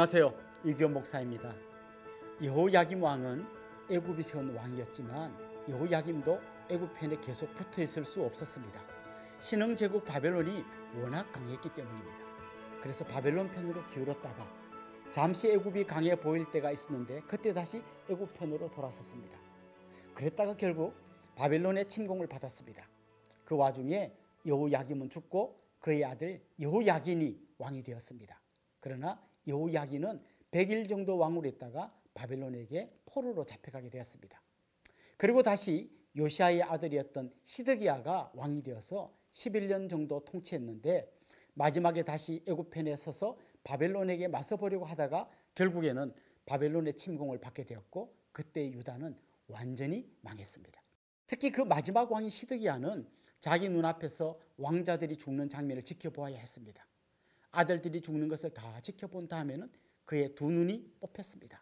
안녕하세요. 이규현 목사입니다. 여호야김 왕은 애굽이 세운 왕이었지만 여호야김도 애굽 편에 계속 붙어 있을 수 없었습니다. 신흥 제국 바벨론이 워낙 강했기 때문입니다. 그래서 바벨론 편으로 기울었다가 잠시 애굽이 강해 보일 때가 있었는데 그때 다시 애굽 편으로 돌아섰습니다. 그랬다가 결국 바벨론의 침공을 받았습니다. 그 와중에 여호야김은 죽고 그의 아들 여호야긴이 왕이 되었습니다. 그러나 여호야긴은 100일 정도 왕으로 있다가 바벨론에게 포로로 잡혀가게 되었습니다. 그리고 다시 요시아의 아들이었던 시드기야가 왕이 되어서 11년 정도 통치했는데 마지막에 다시 애굽편에 서서 바벨론에게 맞서보려고 하다가 결국에는 바벨론의 침공을 받게 되었고 그때 유다는 완전히 망했습니다. 특히 그 마지막 왕인 시드기야는 자기 눈앞에서 왕자들이 죽는 장면을 지켜보아야 했습니다. 아들들이 죽는 것을 다 지켜본 다음에는 그의 두 눈이 뽑혔습니다.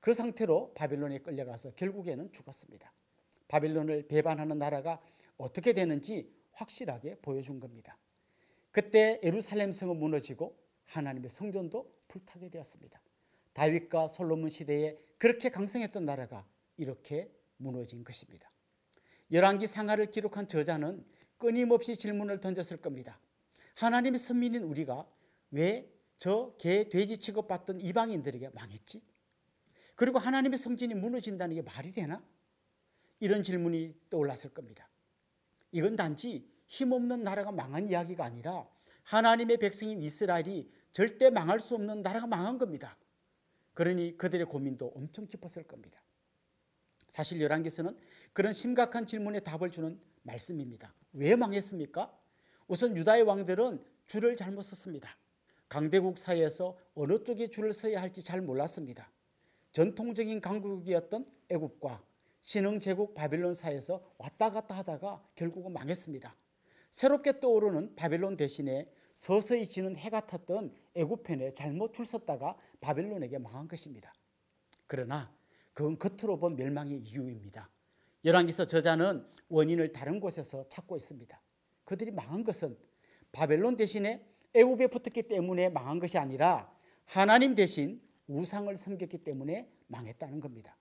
그 상태로 바벨론에 끌려가서 결국에는 죽었습니다. 바벨론을 배반하는 나라가 어떻게 되는지 확실하게 보여준 겁니다. 그때 에루살렘 성은 무너지고 하나님의 성전도 불타게 되었습니다. 다윗과 솔로몬 시대에 그렇게 강성했던 나라가 이렇게 무너진 것입니다. 열왕기 상하를 기록한 저자는 끊임없이 질문을 던졌을 겁니다. 하나님의 선민인 우리가 왜 저 개, 돼지 취급받던 이방인들에게 망했지? 그리고 하나님의 성전이 무너진다는 게 말이 되나? 이런 질문이 떠올랐을 겁니다. 이건 단지 힘없는 나라가 망한 이야기가 아니라 하나님의 백성인 이스라엘이 절대 망할 수 없는 나라가 망한 겁니다. 그러니 그들의 고민도 엄청 깊었을 겁니다. 사실 열왕기서는 그런 심각한 질문에 답을 주는 말씀입니다. 왜 망했습니까? 우선 유다의 왕들은 줄을 잘못 썼습니다. 강대국 사이에서 어느 쪽에 줄을 서야 할지 잘 몰랐습니다. 전통적인 강국이었던 애국과 신흥 제국 바빌론 사이에서 왔다 갔다 하다가 결국은 망했습니다. 새롭게 떠오르는 바빌론 대신에 서서히 지는 해 같았던 애굽편에 잘못 줄 섰다가 바빌론에게 망한 것입니다. 그러나 그건 겉으로 본 멸망의 이유입니다. 열왕기서 저자는 원인을 다른 곳에서 찾고 있습니다. 그들이 망한 것은 바벨론 대신에 애굽에 붙었기 때문에 망한 것이 아니라 하나님 대신 우상을 섬겼기 때문에 망했다는 겁니다.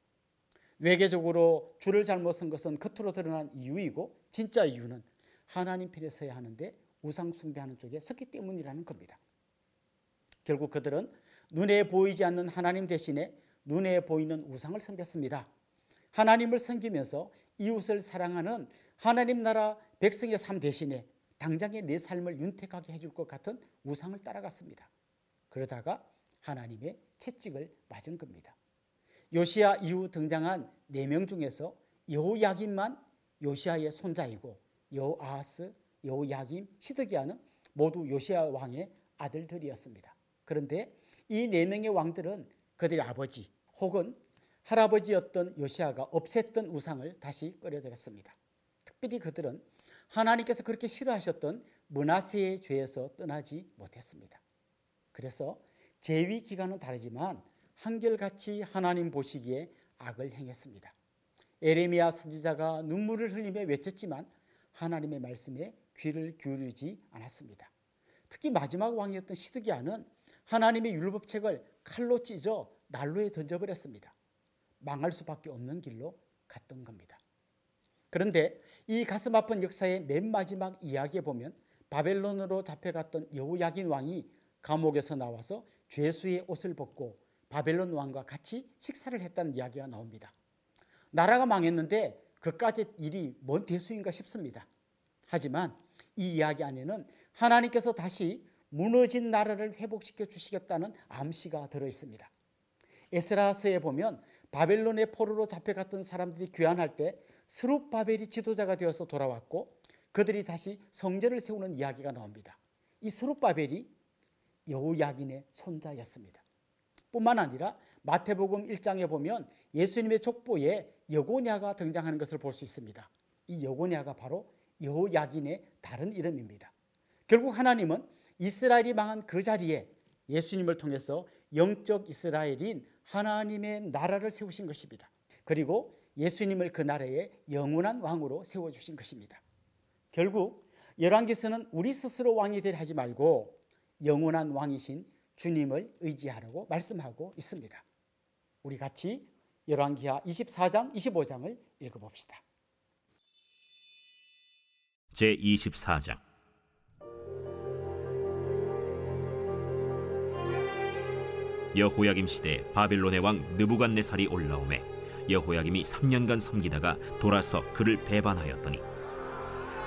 외계적으로 줄을 잘못 쓴 것은 겉으로 드러난 이유이고 진짜 이유는 하나님 편에 서야 하는데 우상 숭배하는 쪽에 섰기 때문이라는 겁니다. 결국 그들은 눈에 보이지 않는 하나님 대신에 눈에 보이는 우상을 섬겼습니다. 하나님을 섬기면서 이웃을 사랑하는 하나님 나라 백성의 삶 대신에 당장의 내 삶을 윤택하게 해줄 것 같은 우상을 따라갔습니다. 그러다가 하나님의 채찍을 맞은 겁니다. 요시아 이후 등장한 네명 중에서 여호야김만 요시아의 손자이고 여호아하스, 여호야김, 시드기야는 모두 요시아 왕의 아들들이었습니다. 그런데 이네 명의 왕들은 그들의 아버지 혹은 할아버지였던 요시아가 없앴던 우상을 다시 끌어들였습니다. 특별히 그들은 하나님께서 그렇게 싫어하셨던 문하세의 죄에서 떠나지 못했습니다. 그래서 제위 기간은 다르지만 한결같이 하나님 보시기에 악을 행했습니다. 에레미야 선지자가 눈물을 흘리며 외쳤지만 하나님의 말씀에 귀를 기울이지 않았습니다. 특히 마지막 왕이었던 시드기야는 하나님의 율법책을 칼로 찢어 난로에 던져버렸습니다. 망할 수밖에 없는 길로 갔던 겁니다. 그런데 이 가슴 아픈 역사의 맨 마지막 이야기에 보면 바벨론으로 잡혀갔던 여호야긴 왕이 감옥에서 나와서 죄수의 옷을 벗고 바벨론 왕과 같이 식사를 했다는 이야기가 나옵니다. 나라가 망했는데 그까지 일이 뭔 대수인가 싶습니다. 하지만 이 이야기 안에는 하나님께서 다시 무너진 나라를 회복시켜 주시겠다는 암시가 들어 있습니다. 에스라서에 보면 바벨론의 포로로 잡혀갔던 사람들이 귀환할 때 스룹바벨이 지도자가 되어서 돌아왔고 그들이 다시 성전을 세우는 이야기가 나옵니다. 이 스룹바벨이 여호야긴의 손자였습니다. 뿐만 아니라 마태복음 1장에 보면 예수님의 족보에 여고냐가 등장하는 것을 볼 수 있습니다. 이 여고냐가 바로 여호야긴의 다른 이름입니다. 결국 하나님은 이스라엘이 망한 그 자리에 예수님을 통해서 영적 이스라엘인 하나님의 나라를 세우신 것입니다. 그리고 예수님을 그 나라의 영원한 왕으로 세워주신 것입니다. 결국 열왕기서는 우리 스스로 왕이 되려 하지 말고 영원한 왕이신 주님을 의지하라고 말씀하고 있습니다. 우리 같이 열왕기하 24장, 25장을 읽어봅시다. 제 24장 여호야김 시대 바벨론의 왕 느부갓네살이 올라오매 여호야김이 3년간 섬기다가 돌아서 그를 배반하였더니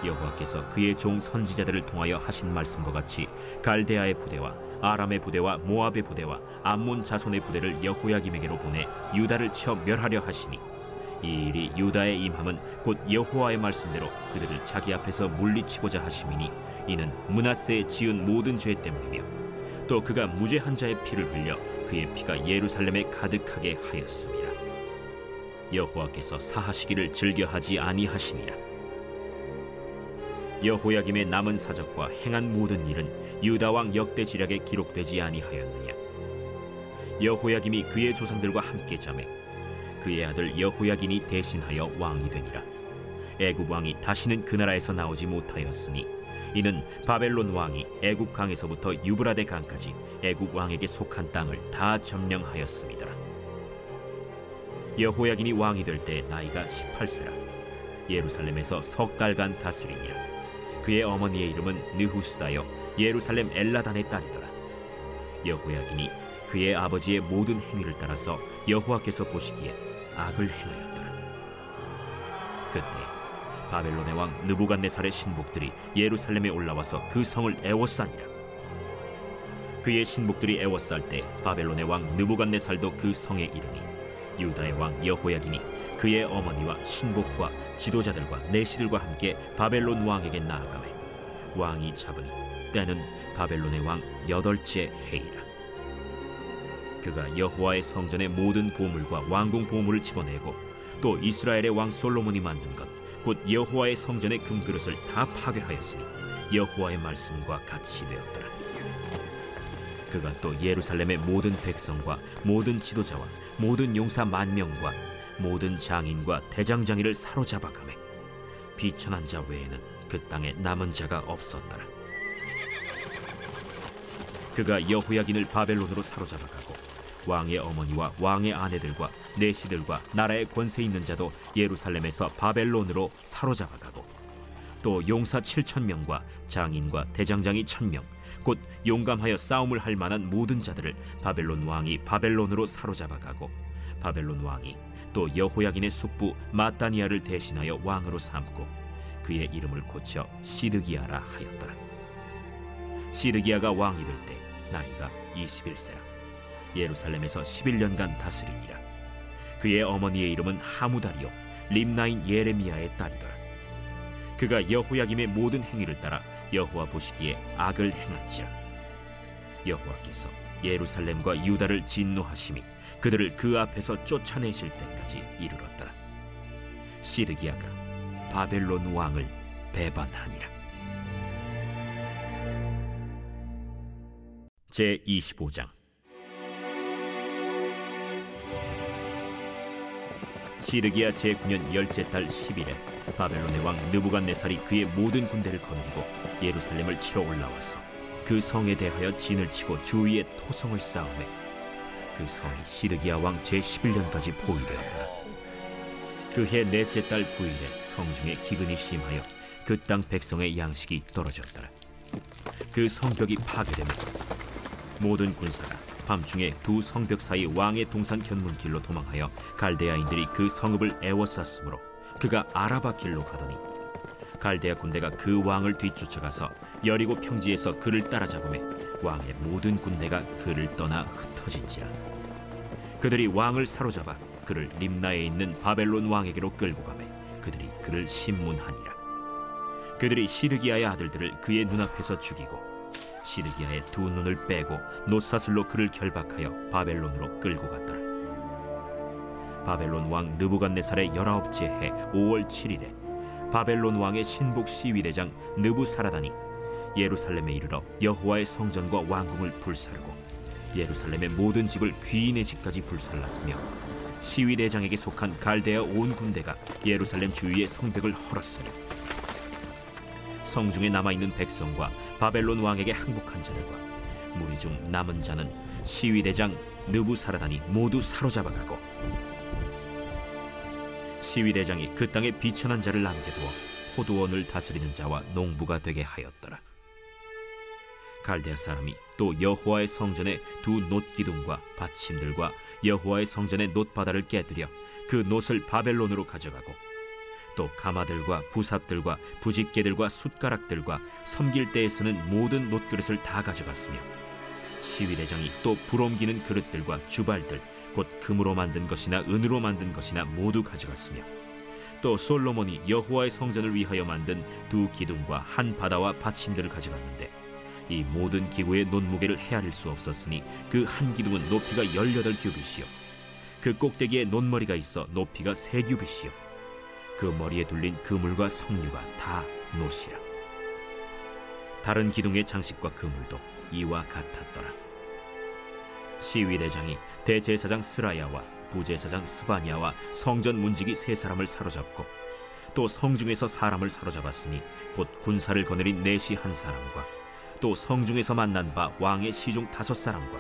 여호와께서 그의 종 선지자들을 통하여 하신 말씀과 같이 갈대아의 부대와 아람의 부대와 모압의 부대와 암몬 자손의 부대를 여호야김에게로 보내 유다를 쳐 멸하려 하시니 이 일이 유다의 임함은 곧 여호와의 말씀대로 그들을 자기 앞에서 물리치고자 하심이니 이는 문하세에 지은 모든 죄 때문이며 또 그가 무죄한 자의 피를 흘려 그의 피가 예루살렘에 가득하게 하였습니다. 여호와께서 사하시기를 즐겨하지 아니하시니라. 여호야김의 남은 사적과 행한 모든 일은 유다 왕 역대 지략에 기록되지 아니하였느냐. 여호야김이 그의 조상들과 함께 잠에 그의 아들 여호야긴이 대신하여 왕이 되니라. 애굽 왕이 다시는 그 나라에서 나오지 못하였으니 이는 바벨론 왕이 애굽 강에서부터 유브라데 강까지 애굽 왕에게 속한 땅을 다 점령하였습니다. 여호야긴이 왕이 될 때 나이가 18세라. 예루살렘에서 석 달간 다스리니라. 그의 어머니의 이름은 느후스다여 예루살렘 엘라단의 딸이더라. 여호야긴이 그의 아버지의 모든 행위를 따라서 여호와께서 보시기에 악을 행하였더라. 그때 바벨론의 왕 느부갓네살의 신복들이 예루살렘에 올라와서 그 성을 애워싸니라. 그의 신복들이 애워쌀 때 바벨론의 왕 느부갓네살도 그 성에 이르니 유다의 왕 여호야긴이 그의 어머니와 신복과 지도자들과 내시들과 함께 바벨론 왕에게 나아가매 왕이 잡으니 때는 바벨론의 왕 여덟째 해이라. 그가 여호와의 성전의 모든 보물과 왕궁 보물을 집어내고 또 이스라엘의 왕 솔로몬이 만든 것 곧 여호와의 성전의 금그릇을 다 파괴하였으니 여호와의 말씀과 같이 되었더라. 그가 또 예루살렘의 모든 백성과 모든 지도자와 모든 용사 만 명과 모든 장인과 대장장이를 사로잡아 가매 비천한 자 외에는 그 땅에 남은 자가 없었더라. 그가 여호야긴을 바벨론으로 사로잡아 가고 왕의 어머니와 왕의 아내들과 내시들과 나라의 권세 있는 자도 예루살렘에서 바벨론으로 사로잡아 가고 또 용사 7천 명과 장인과 대장장이 천명 곧 용감하여 싸움을 할 만한 모든 자들을 바벨론 왕이 바벨론으로 사로잡아 가고 바벨론 왕이 또 여호야긴의 숙부 마따니아를 대신하여 왕으로 삼고 그의 이름을 고쳐 시드기야라 하였더라. 시드기야가 왕이 될 때 나이가 21세라 예루살렘에서 11년간 다스리니라. 그의 어머니의 이름은 하무다리요 림나인 예레미야의 딸이더라. 그가 여호야김의 모든 행위를 따라 여호와 보시기에 악을 행한지라. 여호와께서 예루살렘과 유다를 진노하심이 그들을 그 앞에서 쫓아내실 때까지 이르렀더라. 시드기야가 바벨론 왕을 배반하니라. 제 25장 시르기야 제9년 열째 달 10일에 바벨론의 왕 느부갓네살이 그의 모든 군대를 거느리고 예루살렘을 치러 올라와서 그 성에 대하여 진을 치고 주위에 토성을 쌓음에 그 성이 시르기야 왕 제11년까지 포위되었더라 그해 넷째 달 9일에 성중에 기근이 심하여 그 땅 백성의 양식이 떨어졌더라. 그 성벽이 파괴되며 모든 군사가 밤중에 두 성벽 사이 왕의 동산 견문길로 도망하여 갈대아인들이 그 성읍을 애워쌌으므로 그가 아라바 길로 가더니 갈대아 군대가 그 왕을 뒤쫓아가서 여리고 평지에서 그를 따라잡음에 왕의 모든 군대가 그를 떠나 흩어진지라. 그들이 왕을 사로잡아 그를 림나에 있는 바벨론 왕에게로 끌고 가매 그들이 그를 신문하니라. 그들이 시르기야의 아들들을 그의 눈앞에서 죽이고 시드기야의 두 눈을 빼고 노사슬로 그를 결박하여 바벨론으로 끌고 갔더라. 바벨론 왕 느부갓네살의 열아홉째 해 5월 7일에 바벨론 왕의 신복 시위대장 느부사라단이 예루살렘에 이르러 여호와의 성전과 왕궁을 불살고 예루살렘의 모든 집을 귀인의 집까지 불살랐으며 시위대장에게 속한 갈대아 온 군대가 예루살렘 주위의 성벽을 헐었으며 성중에 남아 있는 백성과 바벨론 왕에게 항복한 자들과 무리 중 남은 자는 시위대장 느부사라단이 모두 사로잡아가고 시위대장이 그 땅에 비천한 자를 남겨두어 포도원을 다스리는 자와 농부가 되게 하였더라. 갈대아 사람이 또 여호와의 성전의 두 놋기둥과 받침들과 여호와의 성전의 놋바다를 깨뜨려 그 놋을 바벨론으로 가져가고 또 가마들과 부삽들과 부집개들과 숟가락들과 섬길 때에 쓰는 모든 놋그릇을 다 가져갔으며 시위대장이 또 불옮기는 그릇들과 주발들 곧 금으로 만든 것이나 은으로 만든 것이나 모두 가져갔으며 또 솔로몬이 여호와의 성전을 위하여 만든 두 기둥과 한 바다와 받침들을 가져갔는데 이 모든 기구의 논무게를 헤아릴 수 없었으니 그 한 기둥은 높이가 열여덟 규빗이요. 그 꼭대기에 논머리가 있어 높이가 세 규빗이요 그 머리에 둘린 그물과 석류가 다 노시라. 다른 기둥의 장식과 그물도 이와 같았더라. 시위대장이 대제사장 스라야와 부제사장 스바냐와 성전 문지기 세 사람을 사로잡고 또 성중에서 사람을 사로잡았으니 곧 군사를 거느린 내시 한 사람과 또 성중에서 만난 바 왕의 시중 다섯 사람과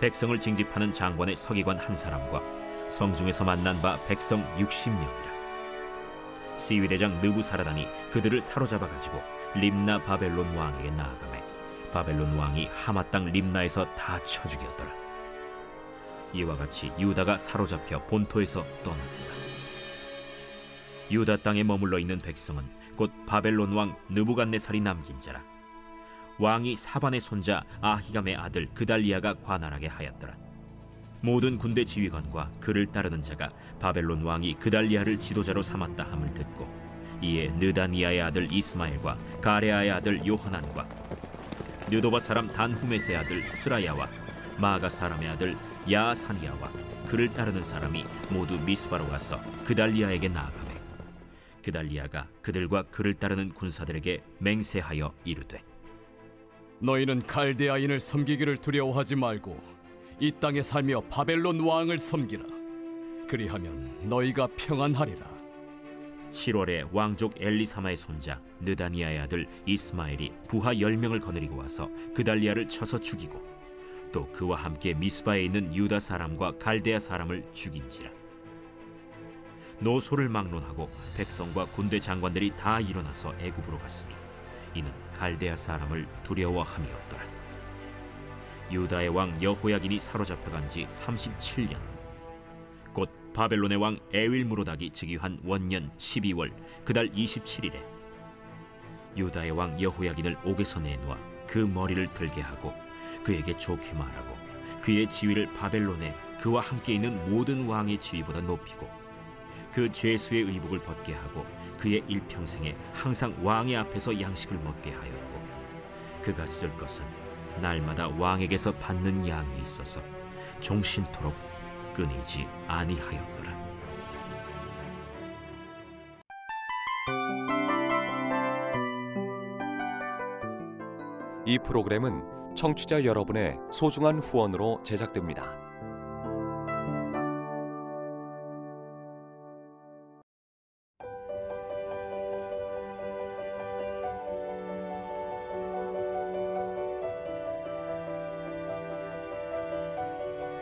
백성을 징집하는 장관의 서기관 한 사람과 성중에서 만난 바 백성 육십 명이라 시위대장 느부사라단이 그들을 사로잡아 가지고 림나 바벨론 왕에게 나아가매 바벨론 왕이 하마 땅 림나에서 다 쳐 죽였더라. 이와 같이 유다가 사로잡혀 본토에서 떠났다. 유다 땅에 머물러 있는 백성은 곧 바벨론 왕 느부갓네살이 남긴 자라. 왕이 사반의 손자 아히감의 아들 그달리아가 관할하게 하였더라. 모든 군대 지휘관과 그를 따르는 자가 바벨론 왕이 그달리아를 지도자로 삼았다 함을 듣고 이에 느다니아의 아들 이스마엘과 가레아의 아들 요하난과 느도바 사람 단후메스의 아들 스라야와 마가 사람의 아들 야사니아와 그를 따르는 사람이 모두 미스바로 가서 그달리아에게 나아가매 그달리아가 그들과 그를 따르는 군사들에게 맹세하여 이르되 너희는 갈대아인을 섬기기를 두려워하지 말고 이 땅에 살며 바벨론 왕을 섬기라. 그리하면 너희가 평안하리라. 7월에 왕족 엘리사마의 손자 느다니아의 아들 이스마엘이 부하 10명을 거느리고 와서 그달리아를 쳐서 죽이고 또 그와 함께 미스바에 있는 유다 사람과 갈대아 사람을 죽인지라 노소를 막론하고 백성과 군대 장관들이 다 일어나서 애굽으로 갔으니 이는 갈대아 사람을 두려워함이었더라. 유다의 왕 여호야긴이 사로잡혀간 지 37년. 곧 바벨론의 왕 에윌무로닥이 즉위한 원년 12월 그달 27일에 유다의 왕 여호야긴을 옥에서 내놓아 그 머리를 들게 하고 그에게 좋게 말하고 그의 지위를 바벨론에 그와 함께 있는 모든 왕의 지위보다 높이고 그 죄수의 의복을 벗게 하고 그의 일평생에 항상 왕의 앞에서 양식을 먹게 하였고 그가 쓸 것은 날마다 왕에게서 받는 양이 있어서 종신토록 끊이지 아니하였더라. 이 프로그램은 청취자 여러분의 소중한 후원으로 제작됩니다.